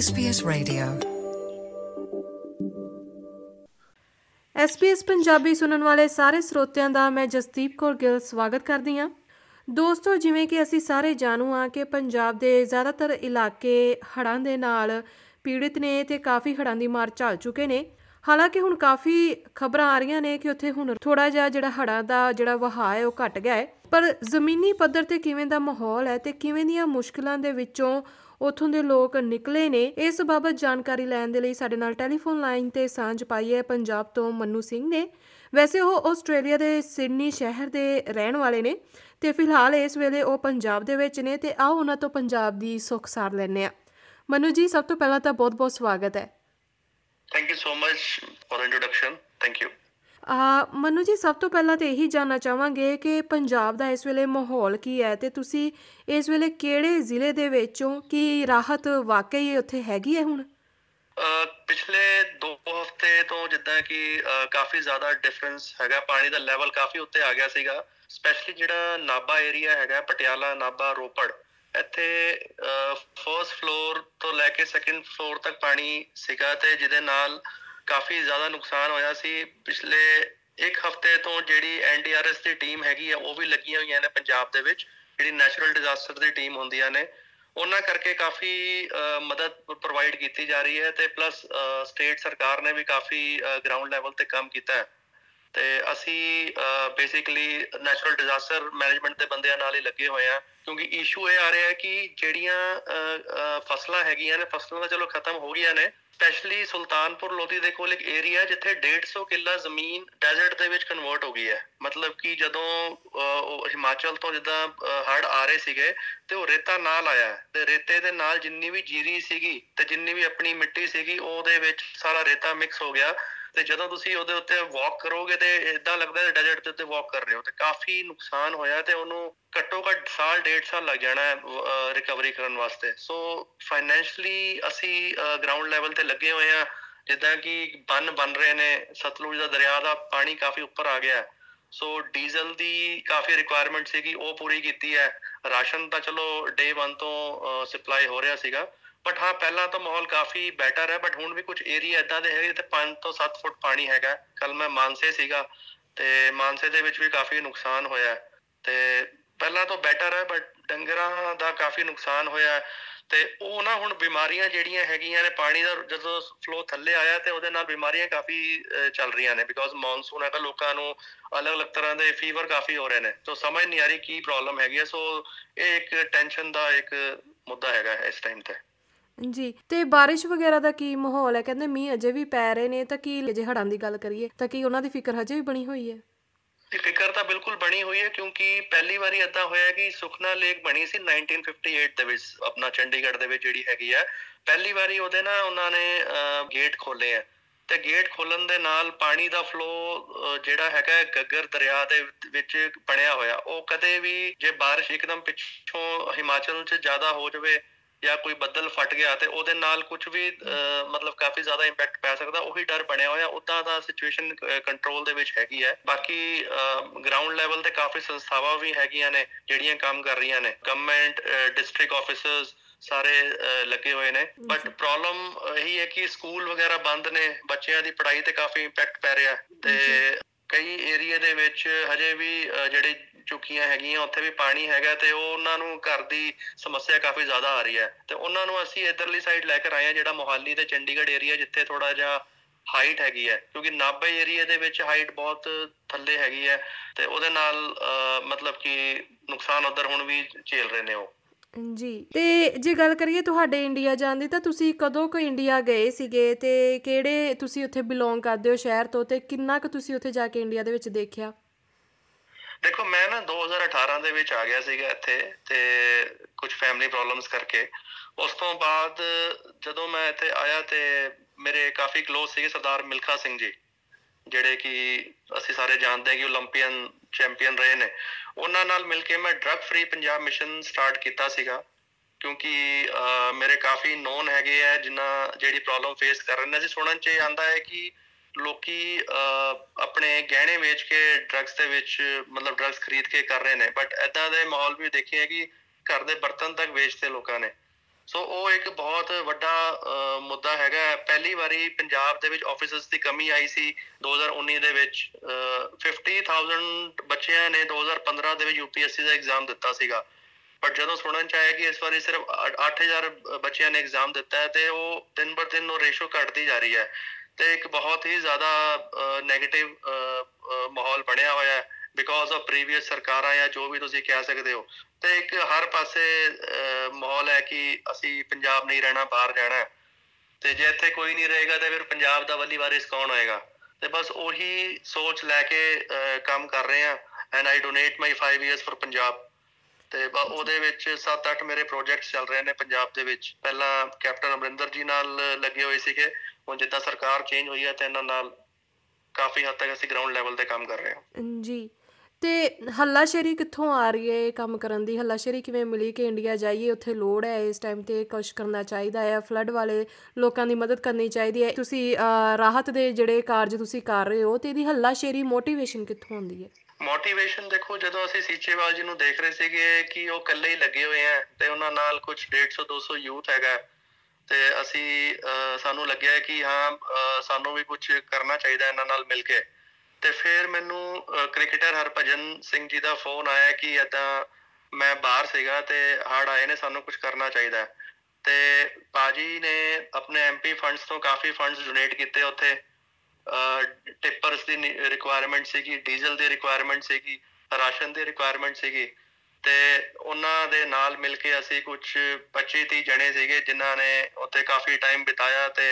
SBS Radio. SBS Punjabi ਸੁਣਨ ਵਾਲੇ ਸਾਰੇ ਸਰੋਤਿਆਂ ਦਾ ਮੈਂ ਜਸਦੀਪ ਕੌਰ ਗਿੱਲ ਸਵਾਗਤ ਕਰਦੀ ਹਾਂ। ਦੋਸਤੋ, ਜਿਵੇਂ ਕਿ ਅਸੀਂ ਸਾਰੇ ਜਾਣੂ ਆ ਕਿ ਪੰਜਾਬ ਦੇ ਜ਼ਿਆਦਾਤਰ ਇਲਾਕੇ ਹੜ੍ਹਾਂ ਦੇ ਨਾਲ ਪੀੜਿਤ ਨੇ ਤੇ ਕਾਫੀ ਹੜ੍ਹਾਂ ਦੀ ਮਾਰ ਝੱਲ ਚੁੱਕੇ ਨੇ। ਹਾਲਾਂਕਿ ਹੁਣ ਕਾਫੀ ਖਬਰਾਂ ਆ ਰਹੀਆਂ ਨੇ ਕਿ ਉੱਥੇ ਹੁਣ ਥੋੜਾ ਜਿਹਾ ਜਿਹੜਾ ਹੜ੍ਹਾਂ ਦਾ ਜਿਹੜਾ ਵਹਾਅ ਹੈ ਉਹ ਘਟ ਗਿਆ ਹੈ। ਪਰ ਜ਼ਮੀਨੀ ਪੱਧਰ ਤੇ ਕਿਵੇਂ ਦਾ ਮਾਹੌਲ ਹੈ ਤੇ ਕਿਵੇਂ ਦੀਆਂ ਮੁਸ਼ਕਲਾਂ ਦੇ ਵਿੱਚੋਂ ਉਥੋਂ ਦੇ ਲੋਕ ਨਿਕਲੇ ਨੇ ਇਸ ਬਾਬਤ ਜਾਣਕਾਰੀ ਲੈਣ ਦੇ ਲਈ ਸਾਡੇ ਨਾਲ ਟੈਲੀਫੋਨ ਲਾਈਨ ਤੇ ਸਾਂਝ ਪਾਈ ਹੈ ਪੰਜਾਬ ਤੋਂ ਮੰਨੂ ਸਿੰਘ ਨੇ ਵੈਸੇ ਉਹ ਆਸਟ੍ਰੇਲੀਆ ਦੇ ਸਿਡਨੀ ਸ਼ਹਿਰ ਦੇ ਰਹਿਣ ਵਾਲੇ ਨੇ ਤੇ ਫਿਲਹਾਲ ਇਸ ਵੇਲੇ ਉਹ ਪੰਜਾਬ ਦੇ ਵਿੱਚ ਨੇ ਤੇ ਆਓ ਉਹਨਾਂ ਤੋਂ ਪੰਜਾਬ ਦੀ ਸੁੱਖ ਸਾਰ ਲੈਣੇ ਆ ਮੰਨੂ ਜੀ, ਸਭ ਤੋਂ ਪਹਿਲਾਂ ਤਾਂ ਬਹੁਤ-ਬਹੁਤ ਸਵਾਗਤ ਹੈ Thank you so much for the introduction. Thank you. ਆ ਮਨੂ ਜੀ, ਸਭ ਤੋਂ ਪਹਿਲਾਂ ਤੇ ਇਹੀ ਜਾਨਣਾ ਚਾਹਾਂਗੇ ਕਿ ਪੰਜਾਬ ਦਾ ਇਸ ਵੇਲੇ ਮਾਹੌਲ ਕੀ ਹੈ ਤੇ ਤੁਸੀਂ ਇਸ ਵੇਲੇ ਕਿਹੜੇ ਜ਼ਿਲ੍ਹੇ ਦੇ ਵਿੱਚੋਂ ਕੀ ਰਾਹਤ ਵਾਕਈ ਉੱਥੇ ਹੈਗੀ ਹੈ ਹੁਣ? ਅਹ ਪਿਛਲੇ 2 ਹਫ਼ਤੇ ਤੋਂ ਜਿੱਦਾਂ ਕਿ ਅਹ ਕਾਫੀ ਜ਼ਿਆਦਾ ਡਿਫਰੈਂਸ ਹੈਗਾ। ਪਾਣੀ ਦਾ ਲੈਵਲ ਕਾਫੀ ਉੱਤੇ ਆ ਗਿਆ ਸੀਗਾ। ਸਪੈਸ਼ਲੀ ਜਿਹੜਾ ਨਾਬਾ ਏਰੀਆ ਹੈਗਾ, ਪਟਿਆਲਾ ਨਾਬਾ ਰੋਪੜ, ਇੱਥੇ ਫਰਸਟ ਫਲੋਰ ਤੋਂ ਲੈ ਕੇ ਸੈਕੰਡ ਫਲੋਰ ਤੱਕ ਪਾਣੀ ਸੀਗਾ ਤੇ ਜਿਹਦੇ ਨਾਲ ਕਾਫੀ ਜ਼ਿਆਦਾ ਨੁਕਸਾਨ ਹੋਇਆ ਸੀ। ਪਿਛਲੇ ਇੱਕ ਹਫ਼ਤੇ ਤੋਂ ਜਿਹੜੀ ਐਨਡੀਆਰਐਸ ਦੀ ਟੀਮ ਹੈਗੀ ਆ ਉਹ ਵੀ ਲੱਗੀਆਂ ਹੋਈਆਂ ਨੇ ਪੰਜਾਬ ਦੇ ਵਿੱਚ। ਜਿਹੜੀ ਨੈਚੁਰਲ ਡਿਜ਼ਾਸਟਰ ਦੀ ਟੀਮ ਹੁੰਦੀਆਂ ਨੇ। ਉਹਨਾਂ ਕਰਕੇ ਕਾਫੀ ਅਹ, ਮਦਦ ਪ੍ਰੋਵਾਈਡ ਕੀਤੀ ਜਾ ਰਹੀ ਹੈ ਤੇ ਪਲੱਸ ਸਟੇਟ ਸਰਕਾਰ ਨੇ ਵੀ ਕਾਫੀ ਗਰਾਊਂਡ ਲੈਵਲ ਤੇ ਕੰਮ ਕੀਤਾ ਹੈ। ਤੇ ਅਸੀਂ ਬੇਸਿਕਲੀ ਨੈਚੁਰਲ ਡਿਜ਼ਾਸਟਰ ਮੈਨੇਜਮੈਂਟ ਦੇ ਬੰਦਿਆਂ ਨਾਲ ਹੀ ਲੱਗੇ ਹੋਏ ਆ ਕਿਉਂਕਿ ਇਸ਼ੂ ਇਹ ਆ ਰਿਹਾ ਹੈ ਕਿ ਜਿਹੜੀਆਂ ਅਹ, ਅਹ, ਫਸਲਾਂ ਹੈਗੀਆਂ ਨੇ ਫਸਲਾਂ ਤਾਂ ਚਲੋ ਖਤਮ ਹੋ ਗਈਆਂ ਨੇ ਸਪੈਸ਼ਲੀ ਸੁਲਤਾਨਪੁਰ ਲੋਧੀ ਦੇ ਕੋਲ ਇੱਕ ਏਰੀਆ ਜਿੱਥੇ 150 ਕਿੱਲਾ ਜ਼ਮੀਨ ਡੈਜ਼ਰਟ ਦੇ ਵਿੱਚ ਕਨਵਰਟ ਹੋ ਗਈ ਹੈ। ਮਤਲਬ ਕਿ ਜਦੋਂ ਅਹ, ਉਹ ਹਿਮਾਚਲ ਤੋਂ ਜਿੱਦਾਂ ਹੜ ਆ ਰਹੇ ਸੀਗੇ ਤੇ ਉਹ ਰੇਤਾ ਨਾਲ ਆਇਆ ਹੈ ਤੇ ਰੇਤੇ ਦੇ ਨਾਲ ਜਿੰਨੀ ਵੀ ਜੀਰੀ ਸੀਗੀ ਤੇ ਜਿੰਨੀ ਵੀ ਆਪਣੀ ਮਿੱਟੀ ਸੀਗੀ ਉਹਦੇ ਵਿੱਚ ਸਾਰਾ ਰੇਤਾ ਮਿਕਸ ਹੋ ਗਿਆ। ਤੇ ਜਦੋਂ ਤੁਸੀਂ ਉਹਦੇ ਉੱਤੇ ਵਾਕ ਕਰੋਗੇ ਤੇ ਇਦਾਂ ਲੱਗਦਾ ਹੈ ਡੈਜ਼ਰਟ ਦੇ ਉੱਤੇ ਵਾਕ ਕਰ ਰਹੇ ਹੋ ਤੇ ਕਾਫੀ ਨੁਕਸਾਨ ਹੋਇਆ ਤੇ ਉਹਨੂੰ ਘੱਟੋ ਘੱਟ ਸਾਲ, ਡੇਢ ਸਾਲ ਲੱਗ ਜਾਣਾ ਹੈ ਰਿਕਵਰੀ ਕਰਨ ਵਾਸਤੇ। ਸੋ ਫਾਈਨੈਂਸ਼ਲੀ ਅਸੀਂ ਗਰਾਊਂਡ ਲੈਵਲ ਤੇ ਲੱਗੇ ਹੋਏ ਆ ਜਿੱਦਾਂ ਕਿ ਬੰਨ ਬਣ ਰਹੇ ਨੇ, ਸਤਲੁਜ ਦਾ ਦਰਿਆ ਦਾ ਪਾਣੀ ਕਾਫੀ ਉੱਪਰ ਆ ਗਿਆ। ਹੈ ਸੋ ਡੀਜ਼ਲ ਦੀ ਕਾਫੀ ਰਿਕੁਆਇਰਮੈਂਟ ਸੀਗੀ, ਉਹ ਪੂਰੀ ਕੀਤੀ ਹੈ। ਰਾਸ਼ਨ ਤਾਂ ਚਲੋ ਡੇ 1 ਤੋਂ ਸਪਲਾਈ ਹੋ ਰਿਹਾ ਸੀਗਾ। ਬਟ ਹਾਂ ਪਹਿਲਾਂ ਤਾਂ ਮਾਹੌਲ ਕਾਫੀ ਬੈਟਰ ਹੈ ਬਟ ਹੁਣ ਵੀ ਕੁਝ ਏਰੀਆ ਇਦਾਂ ਦੇ ਹੈਗੇ ਜਿੱਥੇ 5 ਤੋਂ 7 ਫੁੱਟ ਪਾਣੀ ਹੈਗਾ। ਕੱਲ ਮੈਂ ਮਾਨਸੇ ਸੀਗਾ ਤੇ ਮਾਨਸੇ ਦੇ ਵਿੱਚ ਵੀ ਕਾਫੀ ਨੁਕਸਾਨ ਹੋਇਆ ਹੈ। ਤੇ ਪਹਿਲਾਂ ਤੋਂ ਬੈਟਰ ਹੈ ਬਟ ਡੰਗਰਾਂ ਦਾ ਕਾਫੀ ਨੁਕਸਾਨ ਹੋਇਆ ਹੈ। ਤੇ ਉਹ ਨਾ ਹੁਣ ਬਿਮਾਰੀਆਂ ਜਿਹੜੀਆਂ ਹੈਗੀਆਂ ਨੇ ਪਾਣੀ ਦਾ ਜਦੋਂ ਫਲੋ ਥੱਲੇ ਆਇਆ ਤੇ ਉਹਦੇ ਨਾਲ ਬਿਮਾਰੀਆਂ ਕਾਫੀ ਅਹ, ਚੱਲ ਰਹੀਆਂ ਨੇ। ਬਿਕੋਜ਼ ਮੌਨਸੂਨ ਹੈਗਾ ਲੋਕਾਂ ਨੂੰ ਅਲੱਗ-ਅਲੱਗ ਤਰ੍ਹਾਂ ਦੇ ਫੀਵਰ ਕਾਫੀ ਹੋ ਰਹੇ ਨੇ। ਸੋ ਸਮਝ ਨਹੀਂ ਆ ਰਹੀ ਕੀ ਪ੍ਰੋਬਲਮ ਹੈਗੀ ਹੈ। ਸੋ ਇਹ ਇੱਕ ਟੈਨਸ਼ਨ ਦਾ ਇੱਕ ਮੁੱਦਾ ਹੈਗਾ ਇਸ ਟਾਈਮ ਤੇ। ਜੀ, ਤੇ ਬਾਰਿਸ਼ ਵਗੈਰਾ ਦਾ ਕੀ ਮਾਹੌਲ ਹੈ? ਕਹਿੰਦੇ ਮੀਂਹ ਅਜੇ ਵੀ ਪੈ ਰਹੇ ਨੇ, ਤਾਂ ਕੀ ਜੇ ਹੜ੍ਹਾਂ ਦੀ ਗੱਲ ਕਰੀਏ, ਤਾਂ ਕੀ ਉਹਨਾਂ ਦੀ ਫਿਕਰ ਹਜੇ ਵੀ ਬਣੀ ਹੋਈ ਹੈ? ਇਹ ਫਿਕਰ ਤਾਂ ਬਿਲਕੁਲ ਬਣੀ ਹੋਈ ਹੈ, ਕਿਉਂਕਿ ਪਹਿਲੀ ਵਾਰੀ ਏਦਾਂ ਹੋਇਆ ਕਿ ਸੁਖਨਾ ਲੇਕ ਬਣੀ ਸੀ 1958 ਦੇ ਵਿੱਚ, ਆਪਣਾ ਚੰਡੀਗੜ੍ਹ ਦੇ ਵਿੱਚ ਜਿਹੜੀ ਹੈਗੀ ਹੈ। ਪਹਿਲੀ ਵਾਰੀ ਉਹਦੇ ਨਾ ਉਹਨਾਂ ਨੇ ਗੇਟ ਖੋਲੇ ਆ ਤੇ ਗੇਟ ਖੋਲਣ ਦੇ ਨਾਲ ਪਾਣੀ ਦਾ ਫਲੋ ਜਿਹੜਾ ਹੈਗਾ ਹੈ, ਗੱਗਰ ਦਰਿਆ ਦੇ ਵਿੱਚ ਬਣਿਆ ਹੋਇਆ। ਉਹ ਕਦੇ ਵੀ ਜੇ ਬਾਰਿਸ਼ ਇੱਕਦਮ ਪਿੱਛੋਂ ਹਿਮਾਚਲ 'ਚ ਜ਼ਿਆਦਾ ਹੋ ਜਾਵੇ ਜਾਂ ਕੋਈ ਬੱਦਲ ਫਟ ਗਿਆ ਤੇ ਉਹਦੇ ਨਾਲ ਕੁਝ ਵੀ ਮਤਲਬ ਕਾਫੀ ਜ਼ਿਆਦਾ ਇੰਪੈਕਟ ਪੈ ਸਕਦਾ ਉਹੀ ਡਰ ਬਣਿਆ ਹੋਇਆ ਉਦਾਂ ਦਾ ਸਿਚੁਏਸ਼ਨ ਕੰਟਰੋਲ ਦੇ ਵਿੱਚ ਹੈਗੀ ਹੈ। ਬਾਕੀ ਗਰਾਊਂਡ ਲੈਵਲ ਤੇ ਕਾਫੀ ਸੰਸਥਾਵਾਂ ਵੀ ਹੈਗੀਆਂ ਨੇ ਜਿਹੜੀਆਂ ਕੰਮ ਕਰ ਰਹੀਆਂ ਨੇ। ਗਵਰਨਮੈਂਟ ਡਿਸਟ੍ਰਿਕਟ ਆਫੀਸਰਸ ਸਾਰੇ ਲੱਗੇ ਹੋਏ ਨੇ। ਬਟ ਪ੍ਰੋਬਲਮ ਇਹੀ ਹੈ ਕਿ ਸਕੂਲ ਵਗੈਰਾ ਬੰਦ ਨੇ ਬੱਚਿਆਂ ਦੀ ਪੜ੍ਹਾਈ ਤੇ ਕਾਫੀ ਇੰਪੈਕਟ ਪੈ ਰਿਹਾ। ਤੇ ਕਈ ਏਰੀਆ ਦੇ ਵਿੱਚ ਹਜੇ ਵੀ ਜਿਹੜੇ ਚੁੱਕੀਆਂ ਹੈਗੀਆਂ ਉੱਥੇ ਵੀ ਪਾਣੀ ਹੈਗਾ ਤੇ ਉਹ ਉਹਨਾਂ ਨੂੰ ਘਰ ਦੀ ਸਮੱਸਿਆ ਕਾਫੀ ਜ਼ਿਆਦਾ ਆ ਰਹੀ ਹੈ। ਤੇ ਉਹਨਾਂ ਨੂੰ ਅਸੀਂ ਇਧਰਲੀ ਸਾਈਡ ਲੈ ਕੇ ਆਏ ਆ ਜਿਹੜਾ ਮੋਹਾਲੀ ਤੇ ਚੰਡੀਗੜ੍ਹ ਏਰੀਆ ਜਿੱਥੇ ਥੋੜਾ ਜਿਹਾ ਹਾਈਟ ਹੈਗੀ ਹੈ ਕਿਉਂਕਿ ਨਾਭੇ ਏਰੀਆ ਦੇ ਵਿੱਚ ਹਾਈਟ ਬਹੁਤ ਥੱਲੇ ਹੈਗੀ ਹੈ ਤੇ ਉਹਦੇ ਨਾਲ ਅਹ, ਮਤਲਬ ਕਿ ਨੁਕਸਾਨ ਉਧਰ ਹੁਣ ਵੀ ਝੇਲ ਰਹੇ ਨੇ ਉਹ। ਜੀ ਤੇ ਜੇ ਗੱਲ ਕਰੀਏ ਤੁਹਾਡੇ ਇੰਡੀਆ ਜਾਣ ਦੀ ਤਾਂ ਤੁਸੀਂ ਕਦੋਂ ਕੁ ਇੰਡੀਆ ਗਏ ਸੀਗੇ ਤੇ ਕਿਹੜੇ ਤੁਸੀਂ ਉੱਥੇ ਬਿਲੋਂਗ ਕਰਦੇ ਹੋ ਸ਼ਹਿਰ ਤੋਂ ਤੇ ਕਿੰਨਾ ਕੁ ਤੁਸੀਂ ਉੱਥੇ ਜਾ ਕੇ ਇੰਡੀਆ ਦੇ ਵਿੱਚ ਦੇਖਿਆ? ਦੇਖੋ, ਮੈਂ ਨਾ 2018 ਦੇ ਵਿੱਚ ਆ ਗਿਆ ਸੀਗਾ ਇੱਥੇ ਤੇ ਕੁਝ ਫੈਮਿਲੀ ਪ੍ਰੋਬਲਮਸ ਕਰਕੇ। ਉਸ ਤੋਂ ਬਾਅਦ ਜਦੋਂ ਮੈਂ ਇੱਥੇ ਆਇਆ ਤੇ ਮੇਰੇ ਕਾਫੀ ক্লোਜ਼ ਸੀਗੇ ਸਰਦਾਰ ਮਿਲਖਾ ਸਿੰਘ ਜੀ, ਜਿਹੜੇ ਕਿ ਅਸੀਂ ਸਾਰੇ ਜਾਣਦੇ ਹਾਂ ਕਿ 올림픽ੀਅਨ ਚੈਂਪੀਅਨ ਰਹੇ ਨੇ। ਉਹਨਾਂ ਨਾਲ ਮਿਲ ਕੇ ਮੈਂ drug free Punjab mission start ਕੀਤਾ ਸੀਗਾ, ਕਿਉਂਕਿ ਮੇਰੇ ਕਾਫੀ ਨੋਨ ਹੈਗੇ ਆ, ਜਿਨ੍ਹਾਂ, ਜਿਹੜੀ ਪ੍ਰੋਬਲਮ ਫੇਸ ਕਰ ਰਹੇ ਨੇ। ਅਸੀਂ ਸੁਣਨ ਚ ਆਂਦਾ ਹੈ ਕਿ ਲੋਕੀ ਅਹ, ਆਪਣੇ ਗਹਿਣੇ ਵੇਚ ਕੇ ਡਰੱਗਸ ਦੇ ਵਿੱਚ ਮਤਲਬ ਡਰੱਗਸ ਖਰੀਦ ਕੇ ਕਰ ਰਹੇ ਨੇ। ਬਟ ਐਦਾਂ ਦੇ ਮਾਹੌਲ ਵੀ ਦੇਖੇ ਹੈ ਕਿ ਘਰ ਦੇ ਬਰਤਨ ਤੱਕ ਵੇਚਦੇ ਲੋਕਾਂ ਨੇ। ਸੋ ਉਹ ਇੱਕ ਬਹੁਤ ਵੱਡਾ ਮੁੱਦਾ ਹੈਗਾ। ਪਹਿਲੀ ਵਾਰੀ ਪੰਜਾਬ ਦੇ ਵਿੱਚ ਆਫੀਸਰਸ ਦੀ ਕਮੀ ਆਈ ਸੀ 2019 ਦੇ ਵਿੱਚ। 50000 ਬੱਚਿਆਂ ਨੇ 2015 ਦੇ ਵਿੱਚ ਯੂਪੀਐਸਸੀ ਦਾ ਐਗਜ਼ਾਮ ਦਿੱਤਾ ਸੀਗਾ। ਪਰ ਜਦੋਂ ਸੁਣਨ ਚ ਆਇਆ ਕਿ ਇਸ ਵਾਰੀ ਸਿਰਫ 8000 ਬੱਚਿਆਂ ਨੇ ਐਗਜ਼ਾਮ ਦਿੱਤਾ ਹੈ ਤੇ ਉਹ ਦਿਨ ਬਰ ਦਿਨ ਉਹ ਰੇਸ਼ੋ ਘਟਦੀ ਜਾ ਰਹੀ ਹੈ। ਤੇ ਇੱਕ ਬਹੁਤ ਹੀ ਜ਼ਿਆਦਾ 네ਗੇਟਿਵ ਮਾਹੌਲ ਬਣਿਆ ਹੋਇਆ ਹੈ ਬਿਕੋਜ਼ ਆਫ ਪ੍ਰੀਵੀਅਸ ਸਰਕਾਰਾਂ ਜਾਂ ਜੋ ਵੀ ਤੁਸੀਂ ਕਹਿ ਸਕਦੇ ਹੋ। ਤੇ ਇੱਕ ਹਰ ਪਾਸੇ ਮਾਹੌਲ ਹੈ ਕਿ ਅਸੀਂ ਪੰਜਾਬ ਨਹੀਂ ਰਹਿਣਾ, ਬਾਹਰ ਜਾਣਾ ਤੇ ਜੇ ਇੱਥੇ ਕੋਈ ਨਹੀਂ ਰਹੇਗਾ ਤੇ ਫਿਰ ਪੰਜਾਬ ਦਾ ਵੱਲੀ ਵਾਰਿਸ ਕੌਣ ਹੋਏਗਾ? ਤੇ ਬਸ ਉਹੀ ਸੋਚ ਲੈ ਕੇ ਕੰਮ ਕਰ ਰਹੇ ਆ and I donate my 5 years for Punjab. ਤੇ ਉਹਦੇ ਵਿੱਚ 7-8 ਮੇਰੇ ਪ੍ਰੋਜੈਕਟਸ ਚੱਲ ਰਹੇ ਨੇ ਪੰਜਾਬ ਦੇ ਵਿੱਚ। ਪਹਿਲਾਂ ਕੈਪਟਨ ਅਮਰਿੰਦਰ ਜੀ ਨਾਲ ਲੱਗੇ ਹੋਏ ਸੀਗੇ। ਹੁਣ ਜਿੱਦਾਂ ਸਰਕਾਰ ਚੇਂਜ ਹੋਈ ਹੈ ਤੇ ਇਹਨਾਂ ਨਾਲ ਕਾਫੀ ਹੱਦ ਤੱਕ ਅਸੀਂ ਗਰਾਊਂਡ ਲੈਵਲ ਤੇ ਕੰਮ ਕਰ ਰਹੇ ਹਾਂ। ਜੀ ਤੇ ਹੱਲਾਸ਼ੇਰੀ ਕਿੱਥੋਂ ਆ ਰਹੀ ਹੈ ਇਹ ਕੰਮ ਕਰਨ ਦੀ? ਹੱਲਾਸ਼ੇਰੀ ਕਿਵੇਂ ਮਿਲੀ ਕਿ ਇੰਡੀਆ ਜਾਈਏ? ਉੱਥੇ ਲੋੜ ਹੈ ਇਸ ਟਾਈਮ ਤੇ ਕੁਝ ਕਰਨਾ ਚਾਹੀਦਾ ਹੈ? ਫਲੱਡ ਵਾਲੇ ਲੋਕਾਂ ਦੀ ਮਦਦ ਕਰਨੀ ਚਾਹੀਦੀ ਹੈ। ਤੁਸੀਂ ਰਾਹਤ ਦੇ ਜਿਹੜੇ ਕਾਰਜ ਤੁਸੀਂ ਕਰ ਰਹੇ ਹੋ ਤੇ ਇਹਦੀ ਹੱਲਾਸ਼ੇਰੀ ਮੋਟੀਵੇਸ਼ਨ ਕਿੱਥੋਂ ਆਉਂਦੀ ਹੈ? ਮੋਟੀਵੇਸ਼ਨ ਦੇਖੋ ਜਦੋਂ ਅਸੀਂ ਸੀਚੇਵਾਲ ਜੀ ਨੂੰ ਦੇਖ ਰਹੇ ਸੀਗੇ ਕਿ ਉਹ ਇਕੱਲੇ ਹੀ ਲੱਗੇ ਹੋਏ ਆ ਤੇ ਉਹਨਾਂ ਨਾਲ ਕੁਝ 150 200 ਯੂਥ ਹੈਗਾ ਤੇ ਅਸੀਂ ਸਾਨੂੰ ਲੱਗਿਆ ਕਿ ਹਾਂ ਸਾਨੂੰ ਵੀ ਕੁਝ ਕਰਨਾ ਚਾਹੀਦਾ ਇਹਨਾਂ ਨਾਲ ਮਿਲ ਕੇ। ਤੇ ਫਿਰ ਮੈਨੂੰ ਕ੍ਰਿਕਟਰ ਹਰਭਜਨ ਸਿੰਘ ਜੀ ਦਾ ਫੋਨ ਆਇਆ ਕਿ ਇਦਾਂ ਮੈਂ ਬਾਹਰ ਸੀਗਾ ਤੇ ਹੜ ਆਏ ਨੇ, ਸਾਨੂੰ ਕੁਝ ਕਰਨਾ ਚਾਹੀਦਾ। ਤੇ ਪਾਜੀ ਨੇ ਆਪਣੇ ਐਮਪੀ ਫੰਡਸ ਤੋਂ ਕਾਫੀ ਫੰਡਸ ਡੋਨੇਟ ਕੀਤੇ ਉੱਥੇ। ਟਿੱਪਰਸ ਦੀ ਰਿਕੁਆਇਰਮੈਂਟ ਸੀਗੀ ਡੀਜ਼ਲ ਦੀ ਰਿਕੁਆਇਰਮੈਂਟ ਸੀਗੀ, ਰਾਸ਼ਨ ਦੀ ਰਿਕੁਆਇਰਮੈਂਟ ਸੀਗੀ। ਤੇ ਉਹਨਾਂ ਦੇ ਨਾਲ ਮਿਲ ਕੇ ਅਸੀਂ ਕੁਝ 25 30 ਜਣੇ ਸੀਗੇ, ਜਿਨ੍ਹਾਂ ਨੇ ਉੱਥੇ ਕਾਫੀ ਟਾਈਮ ਬਿਤਾਇਆ ਤੇ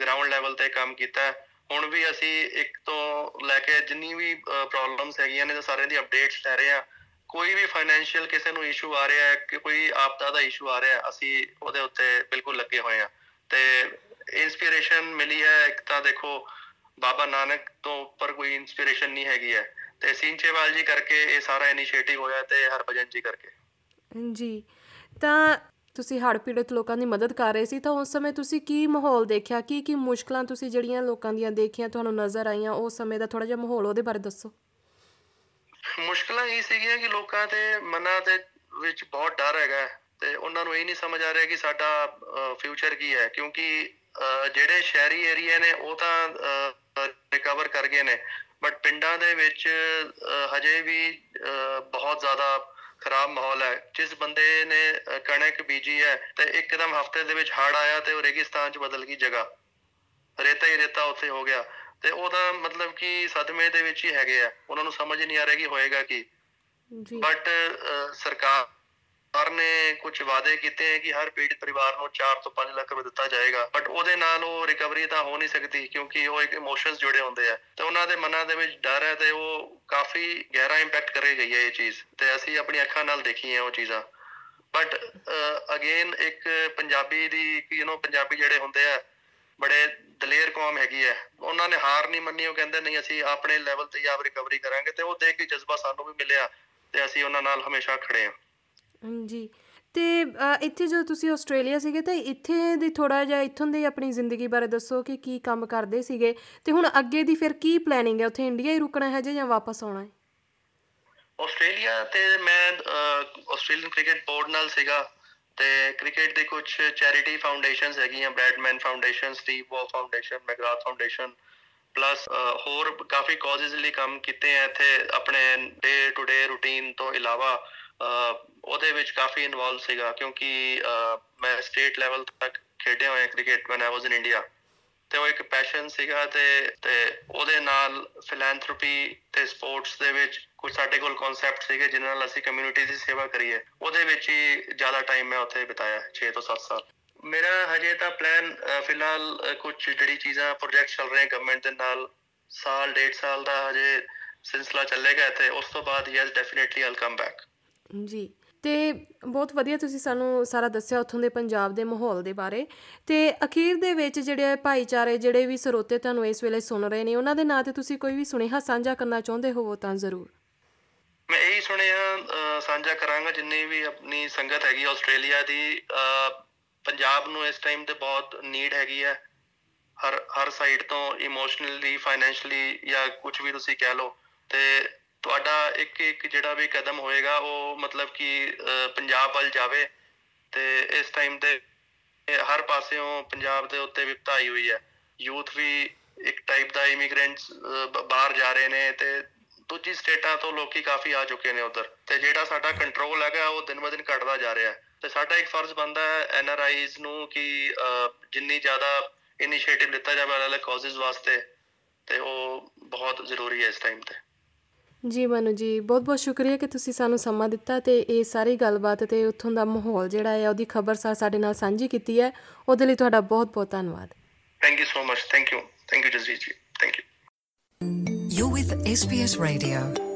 ਗਰਾਊਂਡ ਲੈਵਲ ਤੇ ਕੰਮ ਕੀਤਾ। ਹੁਣ ਵੀ ਅਸੀਂ ਇੱਕ ਤੋਂ ਲੈ ਕੇ ਜਿੰਨੀ ਵੀ ਪ੍ਰੋਬਲਮਸ ਹੈਗੀਆਂ ਨੇ ਸਾਰਿਆਂ ਦੀ ਅਪਡੇਟਸ ਲੈ ਰਹੇ ਆ ਕੋਈ ਵੀ ਫਾਈਨੈਂਸ਼ੀਅਲ ਕਿਸੇ ਨੂੰ ਇਸ਼ੂ ਆ ਰਿਹਾ ਹੈ, ਕਿ ਕੋਈ ਆਪਦਾ ਦਾ ਇਸ਼ੂ ਆ ਰਿਹਾ ਅਸੀਂ ਉਹਦੇ ਉੱਤੇ ਬਿਲਕੁਲ ਲੱਗੇ ਹੋਏ ਆ ਤੇ ਇਨਸਪੀਰੇਸ਼ਨ ਮਿਲੀ ਹੈ। ਇੱਕ ਤਾਂ ਦੇਖੋ, ਬਾਬਾ ਨਾਨਕ ਤੋਂ ਉੱਪਰ ਕੋਈ ਇਨਸਪੀਰੇਸ਼ਨ ਨਹੀਂ ਹੈਗੀ ਹੈ। ਤੇ ਸਿੰਚੇਵਾਲ ਜੀ ਕਰਕੇ ਇਹ ਸਾਰਾ ਇਨੀਸ਼ੀਏਟਿਵ ਹੋਇਆ ਤੇ ਹਰਭਜਨ ਜੀ ਕਰਕੇ। ਜੀ ਤਾਂ ਤੁਸੀਂ ਹੜ੍ਹ ਪੀੜਤ ਲੋਕਾਂ ਦੀ ਮਦਦ ਕਰ ਰਹੇ ਸੀ ਤਾਂ ਉਸ ਸਮੇਂ ਤੁਸੀਂ ਕੀ ਮਾਹੌਲ ਦੇਖਿਆ? ਕੀ ਕੀ ਮੁਸ਼ਕਲਾਂ ਤੁਸੀਂ ਜਿਹੜੀਆਂ ਲੋਕਾਂ ਦੀਆਂ ਦੇਖੀਆਂ ਤੁਹਾਨੂੰ ਨਜ਼ਰ ਆਈਆਂ ਉਸ ਸਮੇਂ ਦਾ ਥੋੜਾ ਜਿਹਾ ਮਾਹੌਲ ਉਹਦੇ ਬਾਰੇ ਦੱਸੋ। ਮੁਸ਼ਕਲਾਂ ਇਹ ਸੀਗੀਆਂ ਕਿ ਲੋਕਾਂ ਦੇ ਮਨਾਂ ਦੇ ਵਿੱਚ ਬਹੁਤ ਡਰ ਹੈਗਾ ਤੇ ਉਹਨਾਂ ਨੂੰ ਇਹ ਨਹੀਂ ਸਮਝ ਆ ਰਿਹਾ ਕਿ ਸਾਡਾ ਫਿਊਚਰ ਕੀ ਹੈ ਕਿਉਂਕਿ ਜਿਹੜੇ ਸ਼ਹਿਰੀ ਏਰੀਆ ਨੇ ਉਹ ਤਾਂ ਰਿਕਵਰ ਕਰ ਗਏ ਨੇ। ਬਟ ਪਿੰਡਾਂ ਦੇ ਵਿੱਚ ਹਜੇ ਵੀ ਬਹੁਤ ਜ਼ਿਆਦਾ ਖਰਾਬ ਮਾਹੌਲ ਹੈ। ਜਿਸ ਬੰਦੇ ਨੇ ਕਣਕ ਬੀਜੀ ਹੈ ਤੇ ਇੱਕਦਮ ਹਫ਼ਤੇ ਦੇ ਵਿੱਚ ਹੜ ਆਇਆ ਤੇ ਉਹ ਰੇਗਿਸਤਾਨ 'ਚ ਬਦਲ ਗਈ ਜਗ੍ਹਾ। ਰੇਤਾ ਹੀ ਰੇਤਾ ਉੱਥੇ ਹੋ ਗਿਆ। ਤੇ ਉਹਦਾ ਮਤਲਬ ਕਿ ਸਦਮੇ ਦੇ ਵਿੱਚ ਹੀ ਹੈਗੇ ਆ। ਉਹਨਾਂ ਨੂੰ ਸਮਝ ਨਹੀਂ ਆ ਰਿਹਾ ਕਿ ਹੋਏਗਾ ਕੀ। ਜੀ। ਬਟ ਸਰਕਾਰ ਸਰਕਾਰ ਨੇ ਕੁਝ ਵਾਅਦੇ ਕੀਤੇ ਹੈ ਕਿ ਹਰ ਪੀੜਤ ਪਰਿਵਾਰ ਨੂੰ 4 ਤੋਂ 5 ਲੱਖ ਰੁਪਏ ਦਿੱਤਾ ਜਾਏਗਾ ਬਟ ਉਹਦੇ ਨਾਲ ਉਹ ਰਿਕਵਰੀ ਤਾਂ ਹੋ ਨਹੀਂ ਸਕਦੀ ਕਿਉਂਕਿ ਉਹ ਇੱਕ ਇਮੋਸ਼ਨਸ ਜੁੜੇ ਹੁੰਦੇ ਆ। ਤੇ ਉਹਨਾਂ ਦੇ ਮਨਾਂ ਦੇ ਵਿੱਚ ਡਰ ਹੈ ਤੇ ਉਹ ਕਾਫੀ ਗਹਿਰਾ ਇੰਪੈਕਟ ਕਰੇ ਗਈ ਹੈ ਇਹ ਚੀਜ਼ ਤੇ ਅਸੀਂ ਆਪਣੀ ਅੱਖਾਂ ਨਾਲ ਦੇਖੀ ਹੈ ਉਹ ਚੀਜ਼ਾਂ। ਬਟ ਅਗੇਨ ਇੱਕ ਪੰਜਾਬੀ ਦੀ ਯੂ نو ਪੰਜਾਬੀ ਜਿਹੜੇ ਹੁੰਦੇ ਆ, ਬੜੇ ਦਲੇਰ ਕੌਮ ਹੈਗੀ ਹੈ। ਉਹਨਾਂ ਨੇ ਹਾਰ ਨਹੀਂ ਮੰਨੀ, ਉਹ ਕਹਿੰਦੇ ਨਹੀਂ ਅਸੀਂ ਆਪਣੇ ਲੈਵਲ ਤੇ ਆਪ ਰਿਕਵਰੀ ਕਰਾਂਗੇ ਤੇ ਉਹ ਦੇਖ ਕੇ ਜਜ਼ਬਾ ਸਾਨੂੰ ਵੀ ਮਿਲਿਆ ਤੇ ਅਸੀਂ ਉਹਨਾਂ ਨਾਲ ਹਮੇਸ਼ਾ ਖੜੇ ਹਾਂ। ਜੀ ਤੇ ਇੱਥੇ ਜਦੋਂ ਤੁਸੀਂ ਆਸਟ੍ਰੇਲੀਆ ਸੀਗੇ ਤਾਂ ਇੱਥੇ ਦੀ ਥੋੜਾ ਜਿਹਾ ਇੱਥੋਂ ਦੀ ਆਪਣੀ ਜ਼ਿੰਦਗੀ ਬਾਰੇ ਦੱਸੋ ਕਿ ਕੀ ਕੰਮ ਕਰਦੇ ਸੀਗੇ? ਤੇ ਹੁਣ ਅੱਗੇ ਦੀ ਫਿਰ ਕੀ ਪਲੈਨਿੰਗ ਹੈ? ਉੱਥੇ ਇੰਡੀਆ ਹੀ ਰੁਕਣਾ ਹੈ ਜਾਂ ਵਾਪਸ ਆਉਣਾ ਹੈ? ਆਸਟ੍ਰੇਲੀਆ ਤੇ ਮੈਂ ਆਸਟ੍ਰੇਲੀਅਨ ਕ੍ਰਿਕਟ ਬੋਰਡ ਨਾਲ ਸੀਗਾ ਤੇ ਕ੍ਰਿਕਟ ਦੇ ਕੁਝ ਚੈਰਿਟੀ ਫਾਊਂਡੇਸ਼ਨਸ ਹੈਗੀਆਂ, Bradman foundation, Steve Waugh foundation McGrath foundation, plus ਹੋਰ ਕਾਫੀ ਕਾਜ਼ਸ ਲਈ ਕੰਮ ਕੀਤੇ ਆ ਇੱਥੇ ਆਪਣੇ ਡੇ ਟੂ ਡੇ ਰੂਟੀਨ ਤੋਂ ਇਲਾਵਾ। ਉਹਦੇ ਵਿੱਚ ਕਾਫੀ ਇਨਵੋਲਵ ਸੀਗਾ ਕਿਉਂਕਿ ਮੈਂ ਸਟੇਟ ਲੈਵਲ ਤੱਕ ਖੇਡਿਆ ਹੋਇਆ cricket when I was in India ਤੇ ਉਹ ਇੱਕ ਪੈਸ਼ਨ ਸੀਗਾ ਤੇ ਤੇ ਉਹਦੇ ਨਾਲ ਫਿਲੈਂਥਰੋਪੀ ਤੇ ਸਪੋਰਟਸ ਦੇ ਵਿੱਚ ਕੁਝ ਸਾਡੇ ਕੋਲ ਕਨਸੈਪਟ ਸੀਗੇ ਜਿਨ੍ਹਾਂ ਨਾਲ ਅਸੀਂ ਕਮਿਊਨਿਟੀ ਦੀ ਸੇਵਾ ਕਰੀਏ। ਉਹਦੇ ਵਿੱਚ ਹੀ ਜ਼ਿਆਦਾ ਟਾਈਮ ਮੈਂ ਉੱਥੇ ਬਿਤਾਇਆ 6 ਤੋਂ 7 ਸਾਲ। ਮੇਰਾ ਹਜੇ ਤਾਂ ਪਲਾਨ ਫਿਲਹਾਲ ਕੁਝ ਜਿਹੜੀ ਚੀਜ਼ਾਂ ਪ੍ਰੋਜੈਕਟ ਚੱਲ ਰਹੇ ਗਵਰਨਮੈਂਟ ਦੇ ਨਾਲ, ਸਾਲ, ਡੇਢ ਸਾਲ ਦਾ ਹਜੇ ਸਿਲਸਿਲਾ ਚੱਲੇਗਾ ਤੇ ਉਸ ਤੋਂ ਬਾਅਦ yes definitely all come back ਜੀ। ਤੇ ਬਹੁਤ ਵਧੀਆ ਤੁਸੀਂ ਸਾਨੂੰ ਸਾਰਾ ਦੱਸਿਆ ਉੱਥੋਂ ਦੇ ਪੰਜਾਬ ਦੇ ਮਾਹੌਲ ਦੇ ਬਾਰੇ। ਤੇ ਅਖੀਰ ਦੇ ਵਿੱਚ ਜਿਹੜੇ ਭਾਈਚਾਰੇ, ਜਿਹੜੇ ਵੀ ਸਰੋਤੇ ਤੁਹਾਨੂੰ ਇਸ ਵੇਲੇ ਸੁਣ ਰਹੇ ਨੇ, ਉਹਨਾਂ ਦੇ ਨਾਂ ਤੇ ਤੁਸੀਂ ਕੋਈ ਵੀ ਸੁਨੇਹਾ ਸਾਂਝਾ ਕਰਨਾ ਚਾਹੁੰਦੇ ਹੋਵੋ ਤਾਂ ਜ਼ਰੂਰ। ਮੈਂ ਇਹੀ ਸੁਣਿਆ ਸਾਂਝਾ ਕਰਾਂਗਾ, ਜਿੰਨੀ ਵੀ ਆਪਣੀ ਸੰਗਤ ਹੈਗੀ ਆਸਟ੍ਰੇਲੀਆ ਦੀ ਪੰਜਾਬ ਨੂੰ ਇਸ ਟਾਈਮ ਤੇ ਬਹੁਤ ਨੀਡ ਹੈਗੀ ਹੈ। ਹਰ ਹਰ ਸਾਈਡ ਤੋਂ ਇਮੋਸ਼ਨਲੀ ਫਾਈਨੈਂਸ਼ਲੀ ਜਾਂ ਕੁਝ ਵੀ ਤੁਸੀਂ ਕਹਿ ਲਓ। ਤੇ ਤੁਹਾਡਾ ਇੱਕ ਇੱਕ ਜਿਹੜਾ ਵੀ ਕਦਮ ਹੋਏਗਾ, ਉਹ ਮਤਲਬ ਕਿ ਪੰਜਾਬ ਵੱਲ ਜਾਵੇ ਤੇ ਇਸ ਟਾਈਮ ਤੇ ਹਰ ਪਾਸਿਓਂ ਪੰਜਾਬ ਦੇ ਉੱਤੇ ਵਿਪਤਾਈ ਹੋਈ ਹੈ। ਯੂਥ ਵੀ ਇੱਕ ਟਾਈਪ ਦਾ ਇਮੀਗ੍ਰੈਂਟਸ ਬਾਹਰ ਜਾ ਰਹੇ ਨੇ ਤੇ ਦੂਜੀ ਸਟੇਟਾਂ ਤੋਂ ਲੋਕੀ ਕਾਫੀ ਆ ਚੁੱਕੇ ਨੇ ਉਧਰ ਤੇ ਜਿਹੜਾ ਸਾਡਾ ਕੰਟਰੋਲ ਹੈਗਾ, ਉਹ ਦਿਨ ਬ ਦਿਨ ਘਟਦਾ ਜਾ ਰਿਹਾ ਹੈ। ਤੇ ਸਾਡਾ ਇੱਕ ਫਰਜ਼ ਬੰਦਾ ਹੈ ਐਨਆਰਆਈਜ਼ ਨੂੰ ਕਿ ਜਿੰਨੀ ਜ਼ਿਆਦਾ ਇਨੀਸ਼ੀਏਟਿਵ ਲਿੱਤਾ ਜਾਵੇ ਅਲੱਗ ਕਾਜ਼ਸ ਵਾਸਤੇ ਤੇ ਉਹ ਬਹੁਤ ਜ਼ਰੂਰੀ ਹੈ ਇਸ ਟਾਈਮ ਤੇ। ਜੀ ਮਨੂ ਜੀ ਬਹੁਤ ਬਹੁਤ ਸ਼ੁਕਰੀਆ ਕਿ ਤੁਸੀਂ ਸਾਨੂੰ ਸਮਾਂ ਦਿੱਤਾ ਤੇ ਇਹ ਸਾਰੀ ਗੱਲਬਾਤ ਤੇ ਉੱਥੋਂ ਦਾ ਮਾਹੌਲ ਜਿਹੜਾ ਹੈ ਉਹਦੀ ਖਬਰ ਸਾਡੇ ਨਾਲ ਸਾਂਝੀ ਕੀਤੀ ਹੈ। ਉਹਦੇ ਲਈ ਤੁਹਾਡਾ ਬਹੁਤ ਬਹੁਤ ਧੰਨਵਾਦ। Thank you so much thank you thank you Jasjeet ji. Thank you You're with SBS Radio.